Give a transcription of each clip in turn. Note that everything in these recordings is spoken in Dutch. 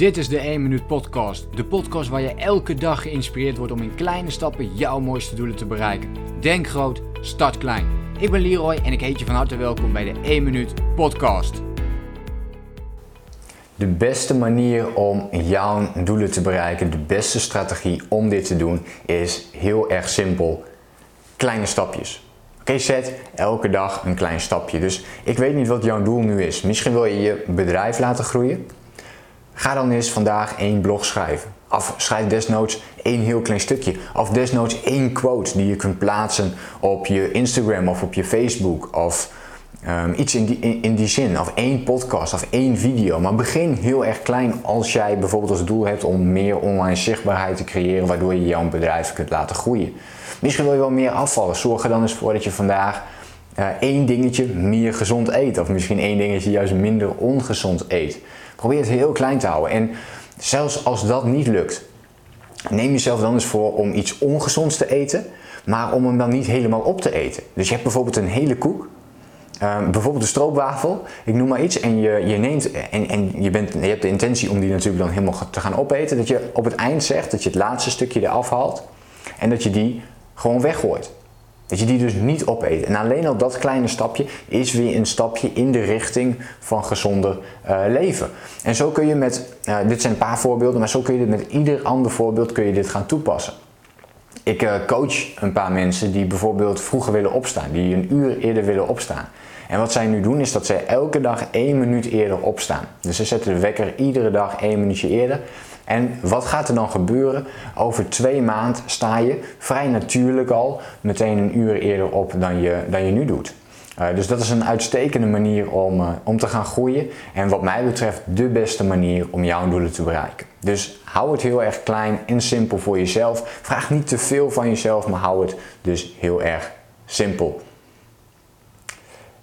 Dit is de 1 Minuut Podcast. De podcast waar je elke dag geïnspireerd wordt om in kleine stappen jouw mooiste doelen te bereiken. Denk groot, start klein. Ik ben Leroy en ik heet je van harte welkom bij de 1 Minuut Podcast. De beste manier om jouw doelen te bereiken, de beste strategie om dit te doen, is heel erg simpel. Kleine stapjes. Oké, zet elke dag een klein stapje. Dus ik weet niet wat jouw doel nu is. Misschien wil je je bedrijf laten groeien. Ga dan eens vandaag één blog schrijven. Of schrijf desnoods één heel klein stukje. Of desnoods één quote die je kunt plaatsen op je Instagram of op je Facebook. Of um, iets in die, in, in, die zin. Of één podcast of één video. Maar begin heel erg klein als jij bijvoorbeeld als doel hebt om meer online zichtbaarheid te creëren. Waardoor je jouw bedrijf kunt laten groeien. Misschien wil je wel meer afvallen. Zorg er dan eens voor dat je vandaag één dingetje meer gezond eet. Of misschien één dingetje juist minder ongezond eet. Probeer het heel klein te houden. En zelfs als dat niet lukt, neem jezelf dan eens voor om iets ongezonds te eten, maar om hem dan niet helemaal op te eten. Dus je hebt bijvoorbeeld een hele koek, um, bijvoorbeeld een stroopwafel, ik noem maar iets, en je, je neemt en, en je, bent, je hebt de intentie om die natuurlijk dan helemaal te gaan opeten, dat je op het eind zegt dat je het laatste stukje eraf haalt en dat je die gewoon weggooit. Dat je die dus niet opeet. En alleen al dat kleine stapje is weer een stapje in de richting van gezonder uh, leven. En zo kun je met, uh, dit zijn een paar voorbeelden, maar zo kun je dit met ieder ander voorbeeld kun je dit gaan toepassen. Ik uh, coach een paar mensen die bijvoorbeeld vroeger willen opstaan, die een uur eerder willen opstaan. En wat zij nu doen is dat zij elke dag één minuut eerder opstaan. Dus ze zetten de wekker iedere dag één minuutje eerder. En wat gaat er dan gebeuren? Over twee maanden sta je vrij natuurlijk al meteen een uur eerder op dan je, dan je nu doet. Uh, dus dat is een uitstekende manier om, uh, om te gaan groeien. En wat mij betreft de beste manier om jouw doelen te bereiken. Dus hou het heel erg klein en simpel voor jezelf. Vraag niet te veel van jezelf, maar hou het dus heel erg simpel.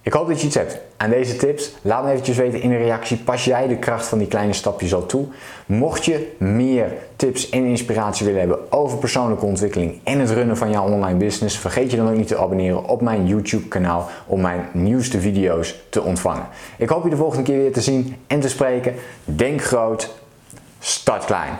Ik hoop dat je iets hebt aan deze tips. Laat me eventjes weten in een reactie. Pas jij de kracht van die kleine stapjes al toe? Mocht je meer tips en inspiratie willen hebben over persoonlijke ontwikkeling en het runnen van jouw online business, vergeet je dan ook niet te abonneren op mijn YouTube kanaal om mijn nieuwste video's te ontvangen. Ik hoop je de volgende keer weer te zien en te spreken. Denk groot, start klein.